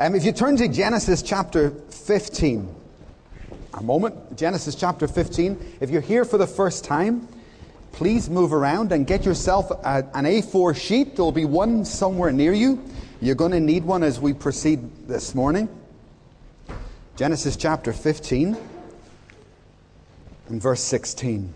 Um, if you turn to Genesis chapter 15, a moment, Genesis chapter 15. If you're here for the first time, please move around and get yourself a, an A4 sheet. There'll be one somewhere near you. You're going to need one as we proceed this morning. Genesis chapter 15 and verse 16.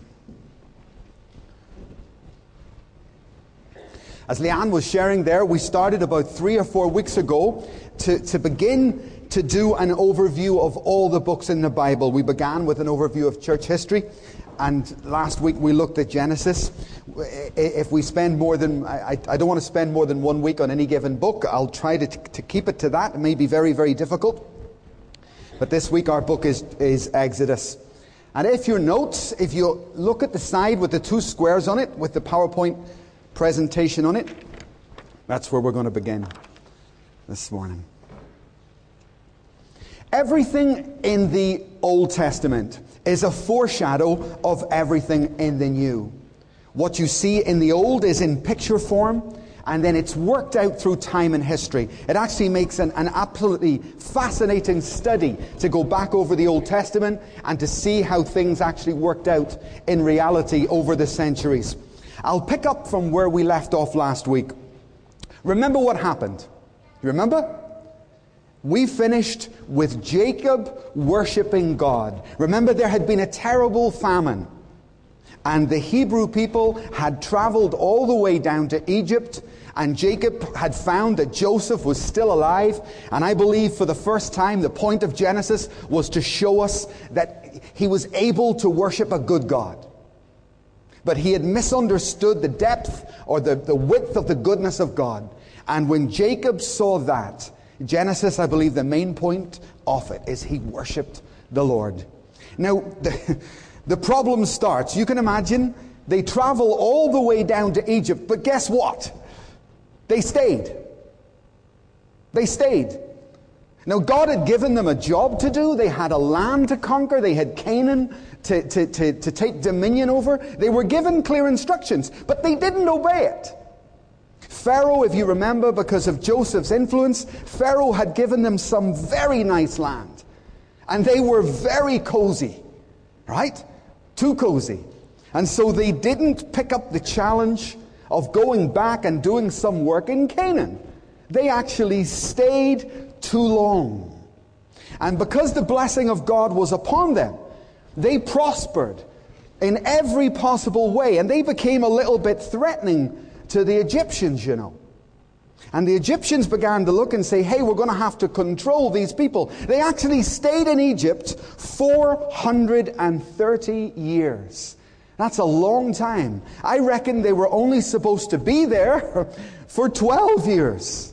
As Leanne was sharing there, we started about three or four weeks ago to, to begin to do an overview of all the books in the Bible. We began with an overview of church history, and last week we looked at Genesis. If we spend more than, I, I don't want to spend more than one week on any given book. I'll try to, to keep it to that. It may be very, very difficult. But this week our book is, is Exodus. And if your notes, if you look at the side with the two squares on it, with the PowerPoint presentation on it. That's where we're going to begin this morning. Everything in the Old Testament is a foreshadow of everything in the New. What you see in the Old is in picture form, and then it's worked out through time and history. It actually makes an, an, absolutely fascinating study to go back over the Old Testament and to see how things actually worked out in reality over the centuries. I'll pick up from where we left off last week. Remember what happened? You remember? We finished with Jacob worshiping God. Remember, there had been a terrible famine. And the Hebrew people had traveled all the way down to Egypt, and Jacob had found that Joseph was still alive. And I believe for the first time, the point of Genesis was to show us that he was able to worship a good God. But he had misunderstood the depth or the, the width of the goodness of God. And when Jacob saw that, Genesis, I believe the main point of it is he worshiped the Lord. Now, the, the problem starts. You can imagine they travel all the way down to Egypt, but guess what? They stayed. They stayed. Now, God had given them a job to do. They had a land to conquer. They had Canaan to, to, to, to take dominion over. They were given clear instructions, but they didn't obey it. Pharaoh, if you remember, because of Joseph's influence, Pharaoh had given them some very nice land. And they were very cozy, right? Too cozy. And so they didn't pick up the challenge of going back and doing some work in Canaan. They actually stayed too long. And because the blessing of God was upon them, they prospered in every possible way, and they became a little bit threatening to the Egyptians, you know. And the Egyptians began to look and say, hey, we're going to have to control these people. They actually stayed in Egypt 430 years. That's a long time. I reckon they were only supposed to be there for 12 years,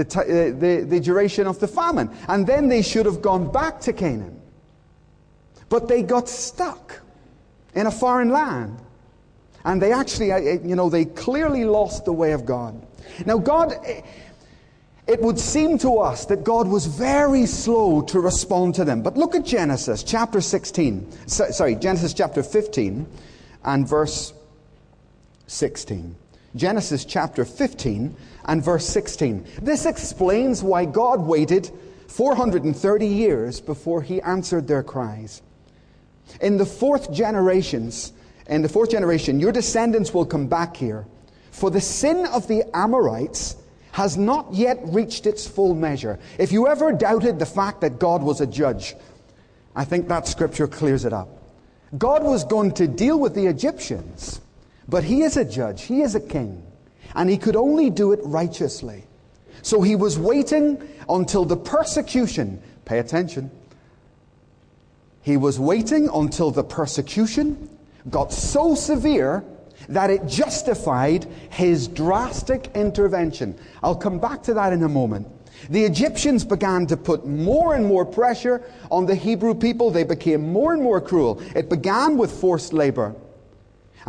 the, t- the, the duration of the famine. And then they should have gone back to Canaan. But they got stuck in a foreign land. And they actually, you know, they clearly lost the way of God. Now, God, it would seem to us that God was very slow to respond to them. But look at Genesis chapter 16. Sorry, Genesis chapter 15 and verse 16. Genesis chapter 15 and verse 16. This explains why God waited 430 years before he answered their cries. In the fourth generations, in the fourth generation, your descendants will come back here. For the sin of the Amorites has not yet reached its full measure. If you ever doubted the fact that God was a judge, I think that scripture clears it up. God was going to deal with the Egyptians, but he is a judge, he is a king, and he could only do it righteously. So he was waiting until the persecution, pay attention, he was waiting until the persecution got so severe that it justified his drastic intervention. I'll come back to that in a moment. The Egyptians began to put more and more pressure on the Hebrew people. They became more and more cruel. It began with forced labor.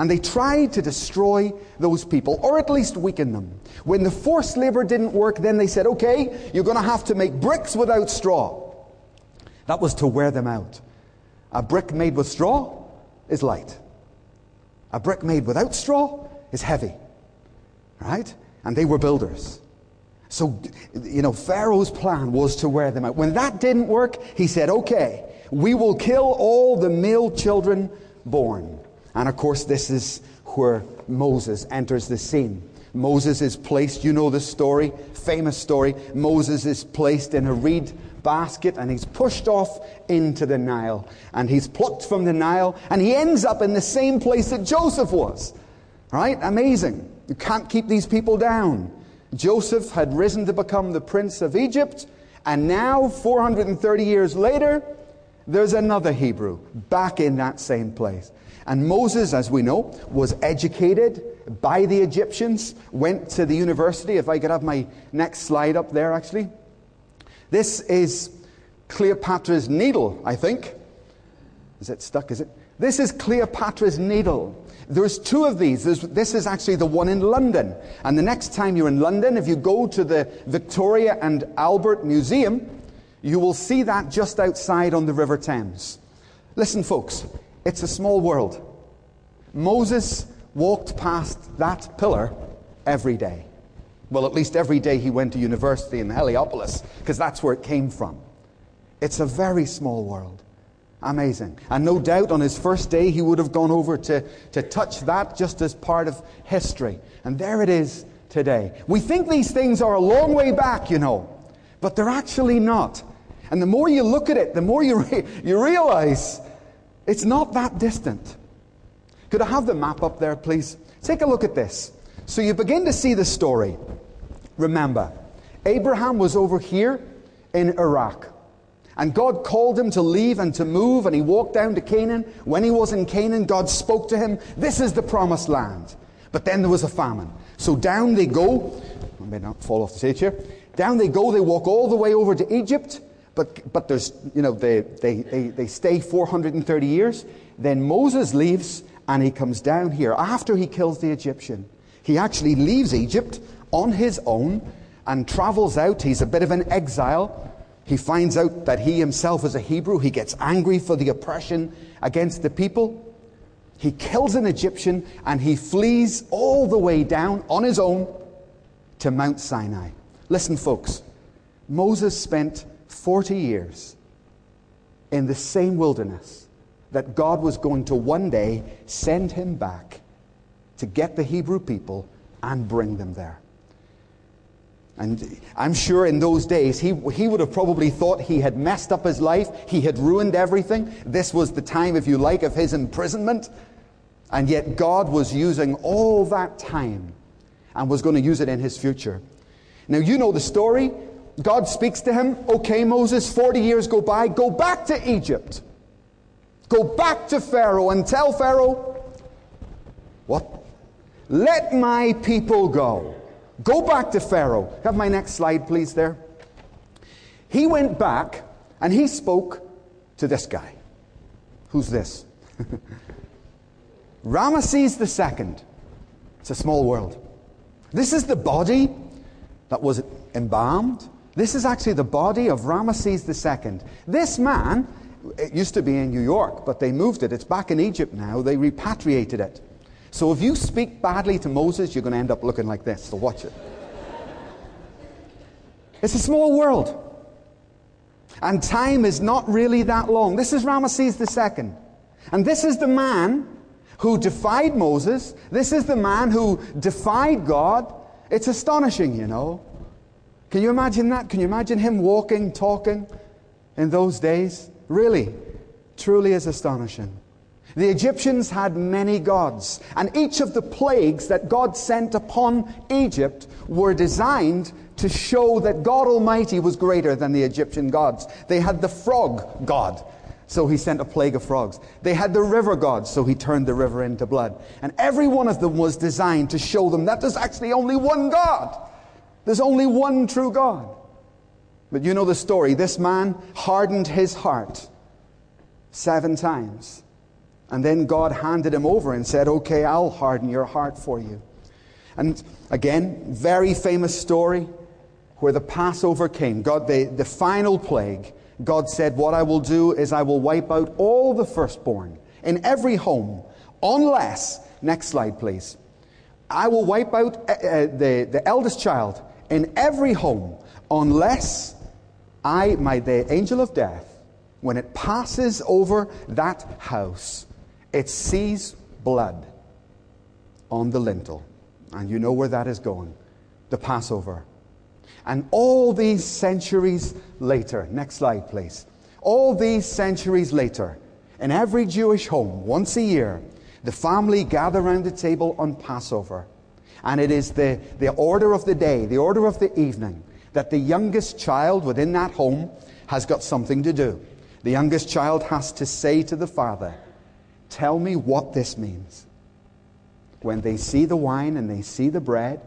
And they tried to destroy those people, or at least weaken them. When the forced labor didn't work, then they said, okay, you're going to have to make bricks without straw. That was to wear them out. A brick made with straw is light. A brick made without straw is heavy. Right? And they were builders. So, you know, Pharaoh's plan was to wear them out. When that didn't work, he said, okay, we will kill all the male children born. And of course, this is where Moses enters the scene. Moses is placed, you know the story, famous story. Moses is placed in a reed basket and he's pushed off into the Nile. And he's plucked from the Nile and he ends up in the same place that Joseph was. Right? Amazing. You can't keep these people down. Joseph had risen to become the prince of Egypt, and now, 430 years later, there's another Hebrew back in that same place. And Moses, as we know, was educated by the Egyptians, went to the university. If I could have my next slide up there, actually. This is Cleopatra's needle, I think. Is it stuck? Is it? This is Cleopatra's needle. There's two of these. There's, this is actually the one in London. And the next time you're in London, if you go to the Victoria and Albert Museum, you will see that just outside on the River Thames. Listen, folks, it's a small world. Moses walked past that pillar every day. Well, at least every day he went to university in Heliopolis, because that's where it came from. It's a very small world. Amazing. And no doubt on his first day he would have gone over to, to touch that just as part of history. And there it is today. We think these things are a long way back, you know, but they're actually not. And the more you look at it, the more you, re- you realize it's not that distant. Could I have the map up there, please? Take a look at this. So you begin to see the story. Remember, Abraham was over here in Iraq. And God called him to leave and to move, and he walked down to Canaan. When he was in Canaan, God spoke to him, This is the promised land. But then there was a famine. So down they go. I may not fall off the stage here. Down they go, they walk all the way over to Egypt, but, but there's, you know, they, they, they, they stay 430 years. Then Moses leaves and he comes down here after he kills the Egyptian. He actually leaves Egypt on his own and travels out. He's a bit of an exile he finds out that he himself is a Hebrew. He gets angry for the oppression against the people. He kills an Egyptian and he flees all the way down on his own to Mount Sinai. Listen, folks, Moses spent 40 years in the same wilderness that God was going to one day send him back to get the Hebrew people and bring them there. And I'm sure in those days, he, he would have probably thought he had messed up his life. He had ruined everything. This was the time, if you like, of his imprisonment. And yet God was using all that time and was going to use it in his future. Now, you know the story. God speaks to him. Okay, Moses, 40 years go by. Go back to Egypt. Go back to Pharaoh and tell Pharaoh, what? Let my people go. Go back to Pharaoh. Have my next slide, please, there. He went back and he spoke to this guy. Who's this? Ramesses II. It's a small world. This is the body that was embalmed. This is actually the body of Ramesses II. This man, it used to be in New York, but they moved it. It's back in Egypt now. They repatriated it. So if you speak badly to Moses, you're going to end up looking like this. So watch it. It's a small world. And time is not really that long. This is Ramesses II. And this is the man who defied Moses. This is the man who defied God. It's astonishing, you know. Can you imagine that? Can you imagine him walking, talking in those days? Really, truly is astonishing. The Egyptians had many gods, and each of the plagues that God sent upon Egypt were designed to show that God Almighty was greater than the Egyptian gods. They had the frog god, so he sent a plague of frogs. They had the river god, so he turned the river into blood. And every one of them was designed to show them that there's actually only one God. There's only one true God. But you know the story. This man hardened his heart seven times. And then God handed him over and said, Okay, I'll harden your heart for you. And again, very famous story where the Passover came. God, the, the final plague, God said, What I will do is I will wipe out all the firstborn in every home, unless, next slide, please. I will wipe out uh, uh the, the eldest child in every home unless I, my the angel of death, when it passes over that house, it sees blood on the lintel. And you know where that is going the Passover. And all these centuries later, next slide, please. All these centuries later, in every Jewish home, once a year, the family gather around the table on Passover. And it is the, the order of the day, the order of the evening, that the youngest child within that home has got something to do. The youngest child has to say to the father, Tell me what this means. When they see the wine and they see the bread,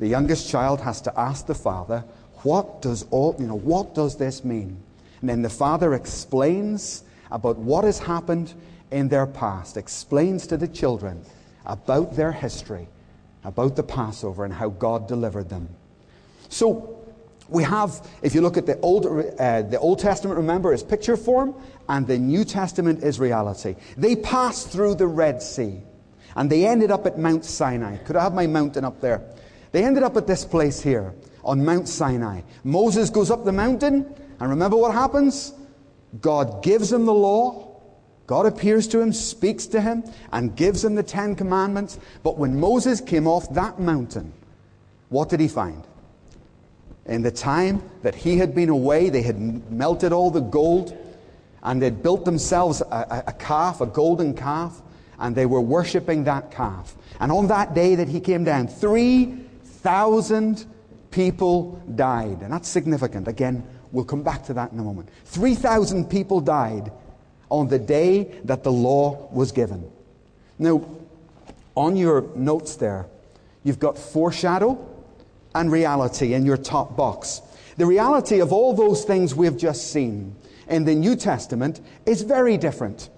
the youngest child has to ask the father, What does all, you know, what does this mean? And then the father explains about what has happened in their past, explains to the children about their history, about the Passover and how God delivered them. So, we have, if you look at the Old, uh, the Old Testament, remember, is picture form, and the New Testament is reality. They passed through the Red Sea, and they ended up at Mount Sinai. Could I have my mountain up there? They ended up at this place here, on Mount Sinai. Moses goes up the mountain, and remember what happens? God gives him the law. God appears to him, speaks to him, and gives him the Ten Commandments. But when Moses came off that mountain, what did he find? In the time that he had been away, they had melted all the gold and they'd built themselves a, a, calf, a golden calf, and they were worshipping that calf. And on that day that he came down, 3,000 people died. And that's significant. Again, we'll come back to that in a moment. 3,000 people died on the day that the law was given. Now, on your notes there, you've got foreshadow and reality in your top box. The reality of all those things we've just seen in the New Testament is very different.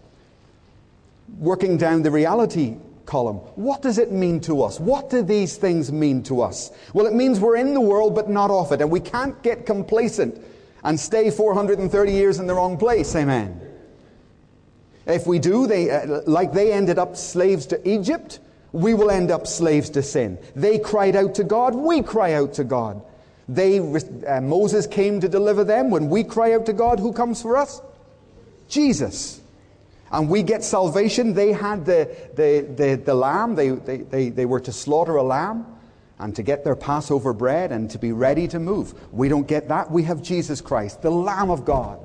Working down the reality column, what does it mean to us? What do these things mean to us? Well, it means we're in the world but not of it, and we can't get complacent and stay 430 years in the wrong place. Amen. If we do, they, uh, like they ended up slaves to Egypt, we will end up slaves to sin. They cried out to God, we cry out to God. They, uh, Moses came to deliver them. When we cry out to God, who comes for us? Jesus. And we get salvation. They had the, the, the, the lamb, they, they, they, they were to slaughter a lamb and to get their Passover bread and to be ready to move. We don't get that. We have Jesus Christ, the Lamb of God.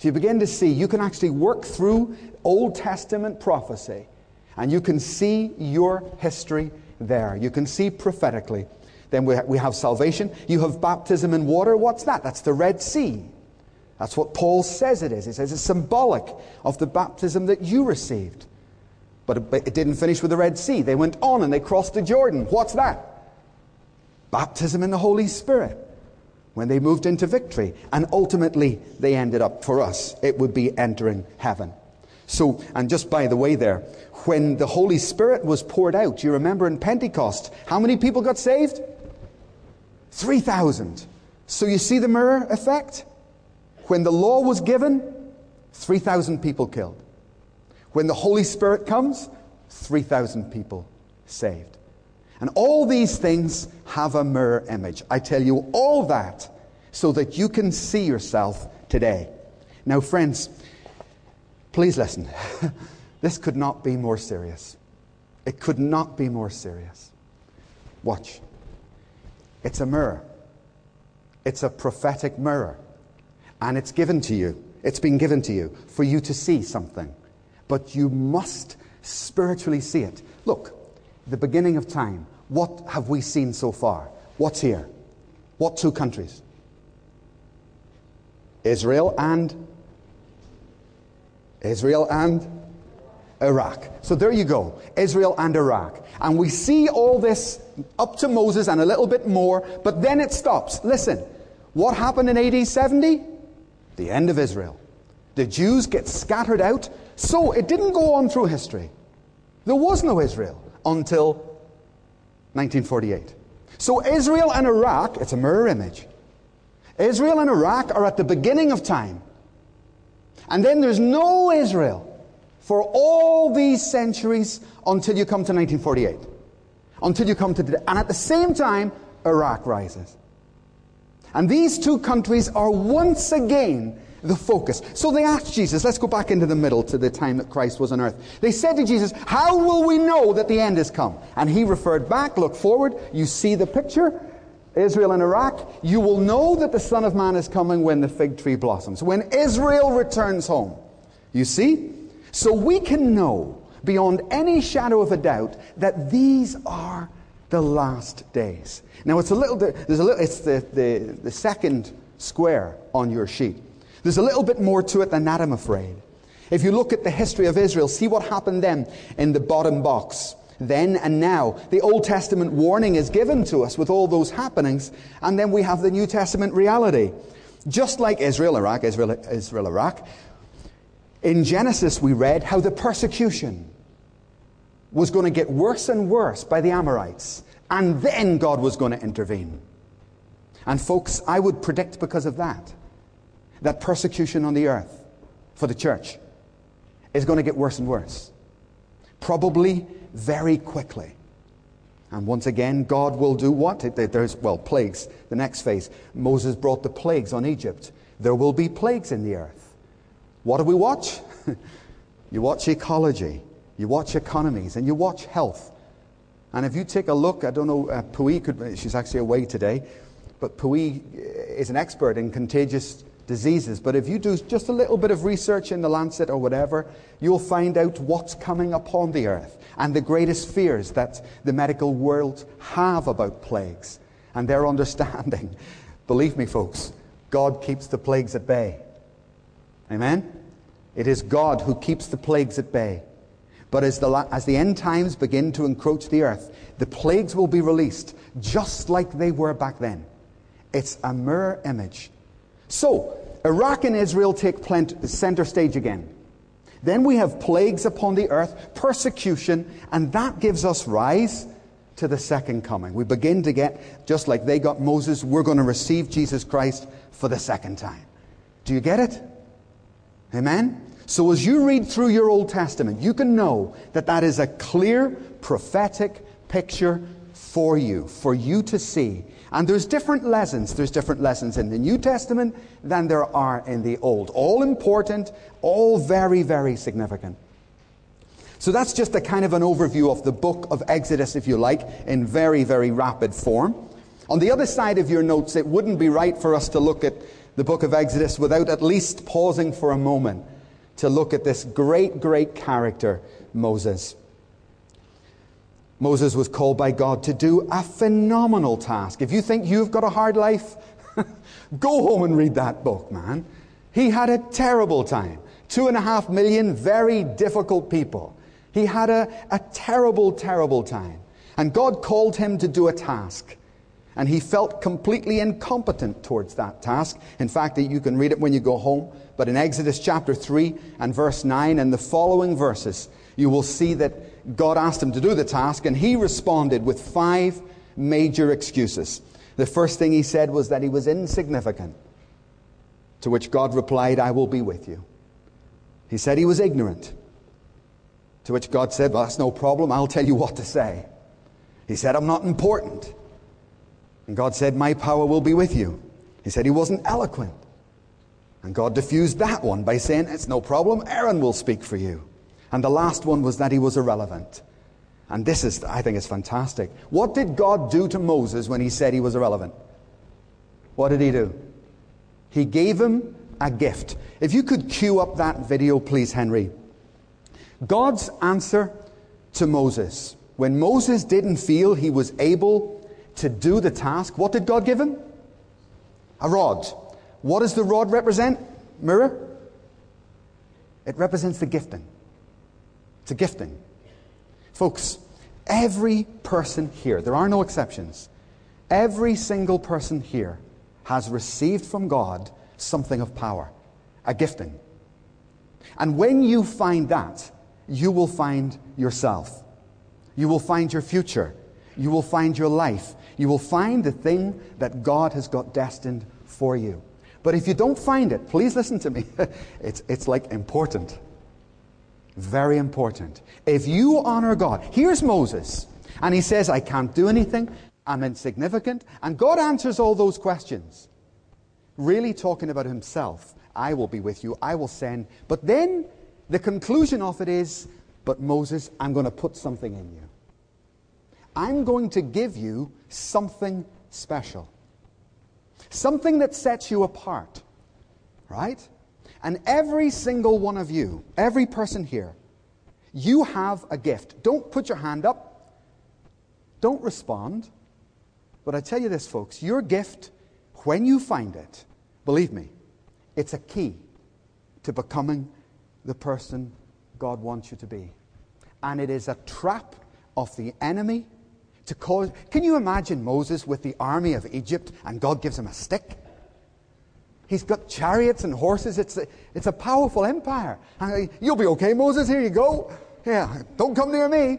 So you begin to see you can actually work through Old Testament prophecy and you can see your history there. You can see prophetically. Then we, we have salvation. You have baptism in water. What's that? That's the Red Sea. That's what Paul says it is. He says it's symbolic of the baptism that you received. But it didn't finish with the Red Sea. They went on and they crossed the Jordan. What's that? Baptism in the Holy Spirit. When they moved into victory. And ultimately, they ended up, for us, it would be entering heaven. So, and just by the way there, when the Holy Spirit was poured out, you remember in Pentecost, how many people got saved? 3,000. So you see the mirror effect? When the law was given, 3,000 people killed. When the Holy Spirit comes, 3,000 people saved. And all these things have a mirror image. I tell you all that so that you can see yourself today. Now, friends, Please listen. this could not be more serious. It could not be more serious. Watch. It's a mirror. It's a prophetic mirror. And it's given to you. It's been given to you for you to see something. But you must spiritually see it. Look, the beginning of time. What have we seen so far? What's here? What two countries? Israel and Israel and Iraq. So there you go. Israel and Iraq. And we see all this up to Moses and a little bit more, but then it stops. Listen, what happened in AD 70? The end of Israel. The Jews get scattered out. So it didn't go on through history. There was no Israel until 1948. So Israel and Iraq, it's a mirror image. Israel and Iraq are at the beginning of time. And then there's no Israel for all these centuries until you come to 1948. Until you come to today. And at the same time, Iraq rises. And these two countries are once again the focus. So they asked Jesus, let's go back into the middle to the time that Christ was on earth. They said to Jesus, How will we know that the end has come? And he referred back, look forward, you see the picture. Israel and Iraq, you will know that the Son of Man is coming when the fig tree blossoms, when Israel returns home. You see? So we can know beyond any shadow of a doubt that these are the last days. Now it's a little, there's a little, it's the, the, the second square on your sheet. There's a little bit more to it than that, I'm afraid. If you look at the history of Israel, see what happened then in the bottom box. Then and now. The Old Testament warning is given to us with all those happenings, and then we have the New Testament reality. Just like Israel, Iraq, Israel, Israel, Iraq, in Genesis we read how the persecution was going to get worse and worse by the Amorites, and then God was going to intervene. And folks, I would predict because of that that persecution on the earth for the church is going to get worse and worse. Probably very quickly. And once again, God will do what? There's, well, plagues. The next phase. Moses brought the plagues on Egypt. There will be plagues in the earth. What do we watch? you watch ecology, you watch economies, and you watch health. And if you take a look, I don't know, uh, Pui could, she's actually away today, but Pui is an expert in contagious diseases. But if you do just a little bit of research in the Lancet or whatever, you'll find out what's coming upon the earth and the greatest fears that the medical world have about plagues and their understanding. Believe me, folks, God keeps the plagues at bay. Amen? It is God who keeps the plagues at bay. But as the, as the end times begin to encroach the earth, the plagues will be released just like they were back then. It's a mirror image. So, Iraq and Israel take center stage again. Then we have plagues upon the earth, persecution, and that gives us rise to the second coming. We begin to get, just like they got Moses, we're going to receive Jesus Christ for the second time. Do you get it? Amen? So as you read through your Old Testament, you can know that that is a clear prophetic picture for you, for you to see and there's different lessons. There's different lessons in the New Testament than there are in the Old. All important, all very, very significant. So that's just a kind of an overview of the book of Exodus, if you like, in very, very rapid form. On the other side of your notes, it wouldn't be right for us to look at the book of Exodus without at least pausing for a moment to look at this great, great character, Moses. Moses was called by God to do a phenomenal task. If you think you've got a hard life, go home and read that book, man. He had a terrible time. Two and a half million very difficult people. He had a, a terrible, terrible time. And God called him to do a task. And he felt completely incompetent towards that task. In fact, you can read it when you go home. But in Exodus chapter 3 and verse 9 and the following verses, you will see that God asked him to do the task, and he responded with five major excuses. The first thing he said was that he was insignificant, to which God replied, I will be with you. He said he was ignorant, to which God said, Well, that's no problem, I'll tell you what to say. He said, I'm not important. And God said, My power will be with you. He said he wasn't eloquent. And God diffused that one by saying, It's no problem, Aaron will speak for you. And the last one was that he was irrelevant. And this is, I think, is fantastic. What did God do to Moses when he said he was irrelevant? What did he do? He gave him a gift. If you could cue up that video, please, Henry. God's answer to Moses. When Moses didn't feel he was able to do the task, what did God give him? A rod. What does the rod represent? Mirror? It represents the gifting. A gifting. Folks, every person here, there are no exceptions, every single person here has received from God something of power, a gifting. And when you find that, you will find yourself. You will find your future. You will find your life. You will find the thing that God has got destined for you. But if you don't find it, please listen to me. it's, it's like important. Very important. If you honor God, here's Moses, and he says, I can't do anything. I'm insignificant. And God answers all those questions. Really talking about himself. I will be with you. I will send. But then the conclusion of it is, but Moses, I'm going to put something in you. I'm going to give you something special. Something that sets you apart. Right? And every single one of you, every person here, you have a gift. Don't put your hand up. Don't respond. But I tell you this, folks, your gift, when you find it, believe me, it's a key to becoming the person God wants you to be. And it is a trap of the enemy to cause. Can you imagine Moses with the army of Egypt and God gives him a stick? He's got chariots and horses. It's a, it's a powerful empire. Uh, you'll be okay, Moses. Here you go. Yeah, don't come near me.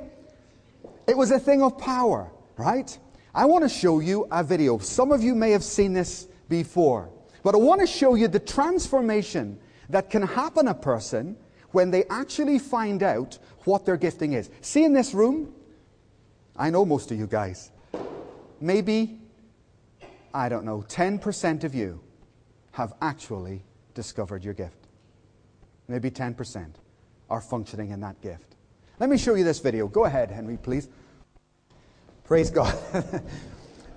It was a thing of power, right? I want to show you a video. Some of you may have seen this before, but I want to show you the transformation that can happen a person when they actually find out what their gifting is. See in this room? I know most of you guys. Maybe, I don't know, 10% of you have actually discovered your gift. Maybe 10% are functioning in that gift. Let me show you this video. Go ahead, Henry, please. Praise God.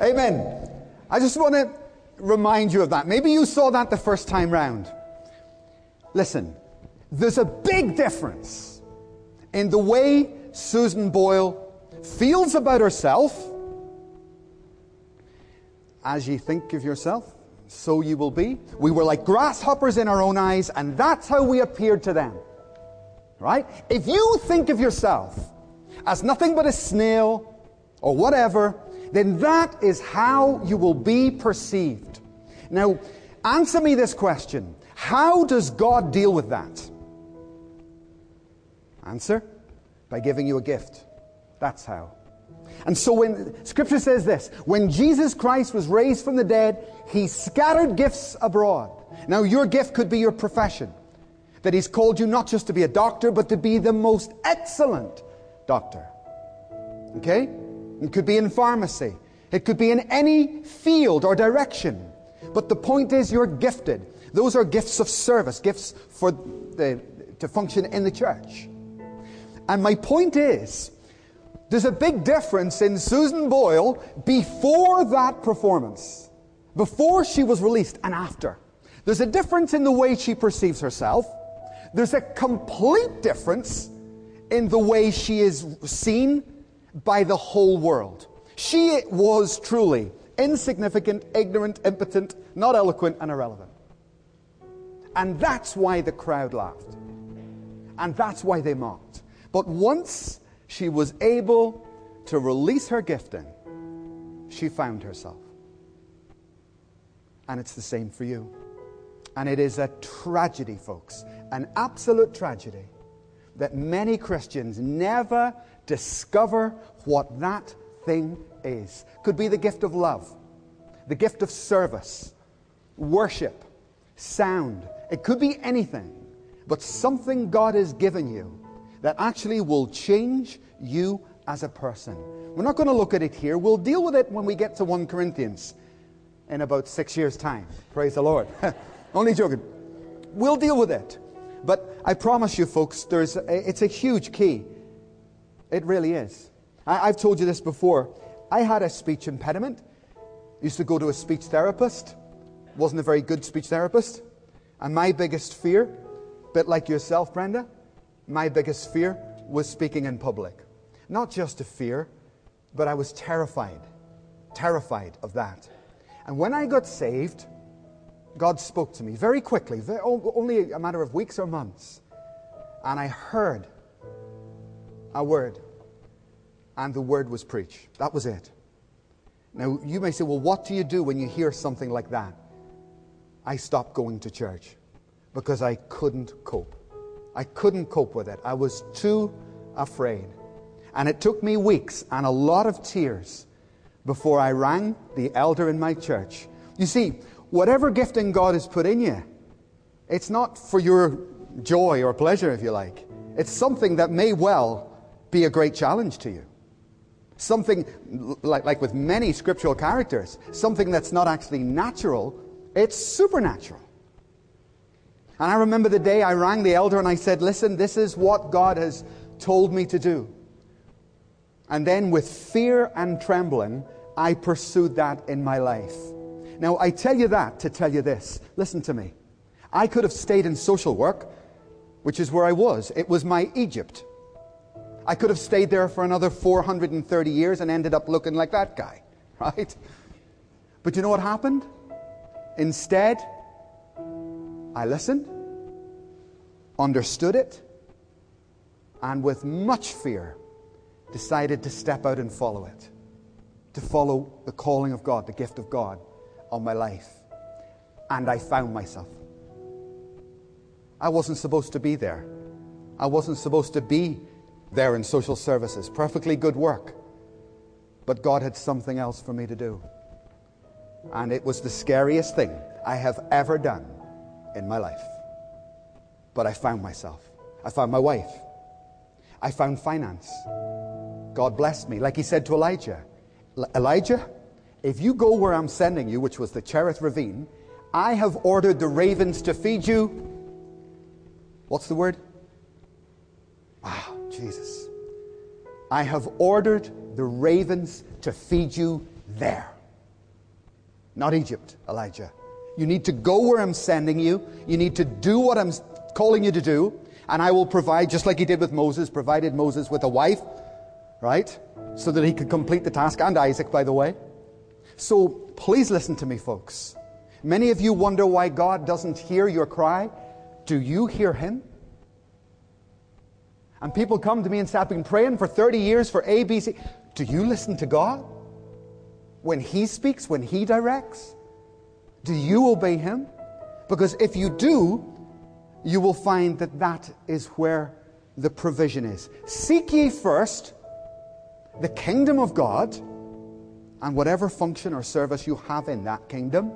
Amen. I just want to remind you of that. Maybe you saw that the first time round. Listen, there's a big difference in the way Susan Boyle feels about herself. As you think of yourself, so you will be. We were like grasshoppers in our own eyes, and that's how we appeared to them. Right? If you think of yourself as nothing but a snail or whatever, then that is how you will be perceived. Now, answer me this question How does God deal with that? Answer by giving you a gift. That's how. And so when scripture says this, when Jesus Christ was raised from the dead, he scattered gifts abroad. Now your gift could be your profession. That he's called you not just to be a doctor, but to be the most excellent doctor. Okay? It could be in pharmacy. It could be in any field or direction. But the point is you're gifted. Those are gifts of service, gifts for the, to function in the church. And my point is, there's a big difference in Susan Boyle before that performance, before she was released, and after. There's a difference in the way she perceives herself. There's a complete difference in the way she is seen by the whole world. She was truly insignificant, ignorant, impotent, not eloquent, and irrelevant. And that's why the crowd laughed. And that's why they mocked. But once she was able to release her gifting, she found herself. And it's the same for you. And it is a tragedy, folks, an absolute tragedy, that many Christians never discover what that thing is. Could be the gift of love, the gift of service, worship, sound. It could be anything, but something God has given you that actually will change you as a person. We're not going to look at it here. We'll deal with it when we get to 1 Corinthians in about six years' time. Praise the Lord. Only joking. We'll deal with it. But I promise you, folks, there's a, it's a huge key. It really is. I, I've told you this before. I had a speech impediment. Used to go to a speech therapist. Wasn't a very good speech therapist. And my biggest fear, bit like yourself, Brenda, my biggest fear was speaking in public. Not just a fear, but I was terrified, terrified of that. And when I got saved, God spoke to me very quickly, very, only a matter of weeks or months. And I heard a word, and the word was preach. That was it. Now, you may say, well, what do you do when you hear something like that? I stopped going to church because I couldn't cope. I couldn't cope with it. I was too afraid. And it took me weeks and a lot of tears before I rang the elder in my church. You see, whatever gifting God has put in you, it's not for your joy or pleasure, if you like. It's something that may well be a great challenge to you. Something, like, like with many scriptural characters, something that's not actually natural, it's supernatural. And I remember the day I rang the elder and I said, Listen, this is what God has told me to do. And then, with fear and trembling, I pursued that in my life. Now, I tell you that to tell you this. Listen to me. I could have stayed in social work, which is where I was. It was my Egypt. I could have stayed there for another 430 years and ended up looking like that guy, right? But you know what happened? Instead, I listened, understood it, and with much fear, decided to step out and follow it, to follow the calling of God, the gift of God on my life. And I found myself. I wasn't supposed to be there. I wasn't supposed to be there in social services. Perfectly good work. But God had something else for me to do. And it was the scariest thing I have ever done in my life. But I found myself. I found my wife. I found finance. God blessed me. Like he said to Elijah Elijah, if you go where I'm sending you, which was the Cherith Ravine, I have ordered the ravens to feed you. What's the word? Wow, Jesus. I have ordered the ravens to feed you there. Not Egypt, Elijah. You need to go where I'm sending you. You need to do what I'm calling you to do. And I will provide, just like he did with Moses, provided Moses with a wife, right? So that he could complete the task, and Isaac, by the way. So please listen to me, folks. Many of you wonder why God doesn't hear your cry. Do you hear him? And people come to me and say, I've been praying for 30 years for ABC. Do you listen to God? When He speaks, when He directs? Do you obey Him? Because if you do, you will find that that is where the provision is. Seek ye first the kingdom of God and whatever function or service you have in that kingdom,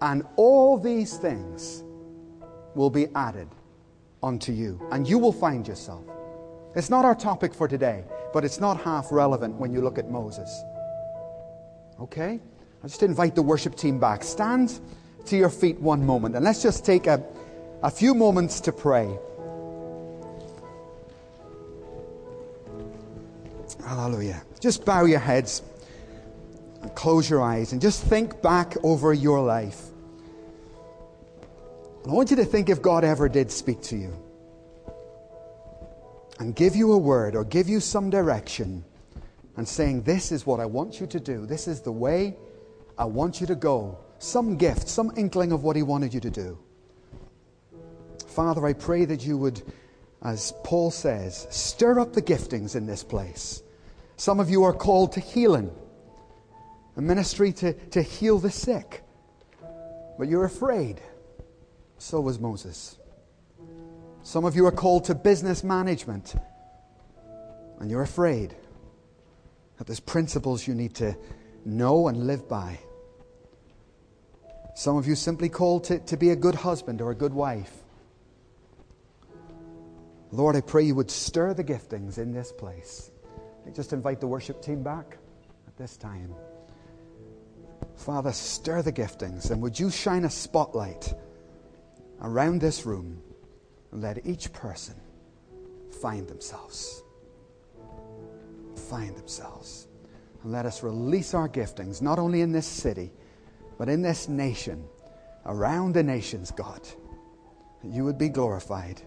and all these things will be added unto you, and you will find yourself. It's not our topic for today, but it's not half relevant when you look at Moses. Okay? I just invite the worship team back. Stand to your feet one moment, and let's just take a, a few moments to pray. Hallelujah. Just bow your heads and close your eyes and just think back over your life. I want you to think if God ever did speak to you and give you a word or give you some direction and saying, This is what I want you to do, this is the way I want you to go, some gift, some inkling of what He wanted you to do. Father, I pray that you would, as Paul says, stir up the giftings in this place. Some of you are called to healing, a ministry to, to heal the sick, but you're afraid. So was Moses. Some of you are called to business management, and you're afraid that there's principles you need to know and live by. Some of you simply called to, to be a good husband or a good wife. Lord, I pray you would stir the giftings in this place. I just invite the worship team back at this time. Father, stir the giftings, and would you shine a spotlight around this room and let each person find themselves. Find themselves. And let us release our giftings, not only in this city, but in this nation, around the nations, God. You would be glorified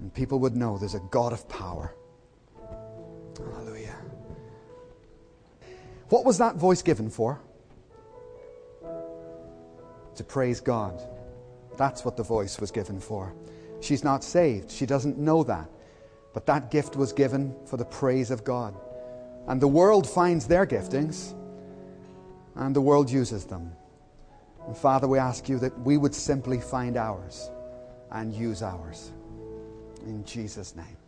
and people would know there's a God of power. Hallelujah. What was that voice given for? To praise God. That's what the voice was given for. She's not saved. She doesn't know that. But that gift was given for the praise of God. And the world finds their giftings, and the world uses them. And Father, we ask you that we would simply find ours and use ours. In Jesus' name.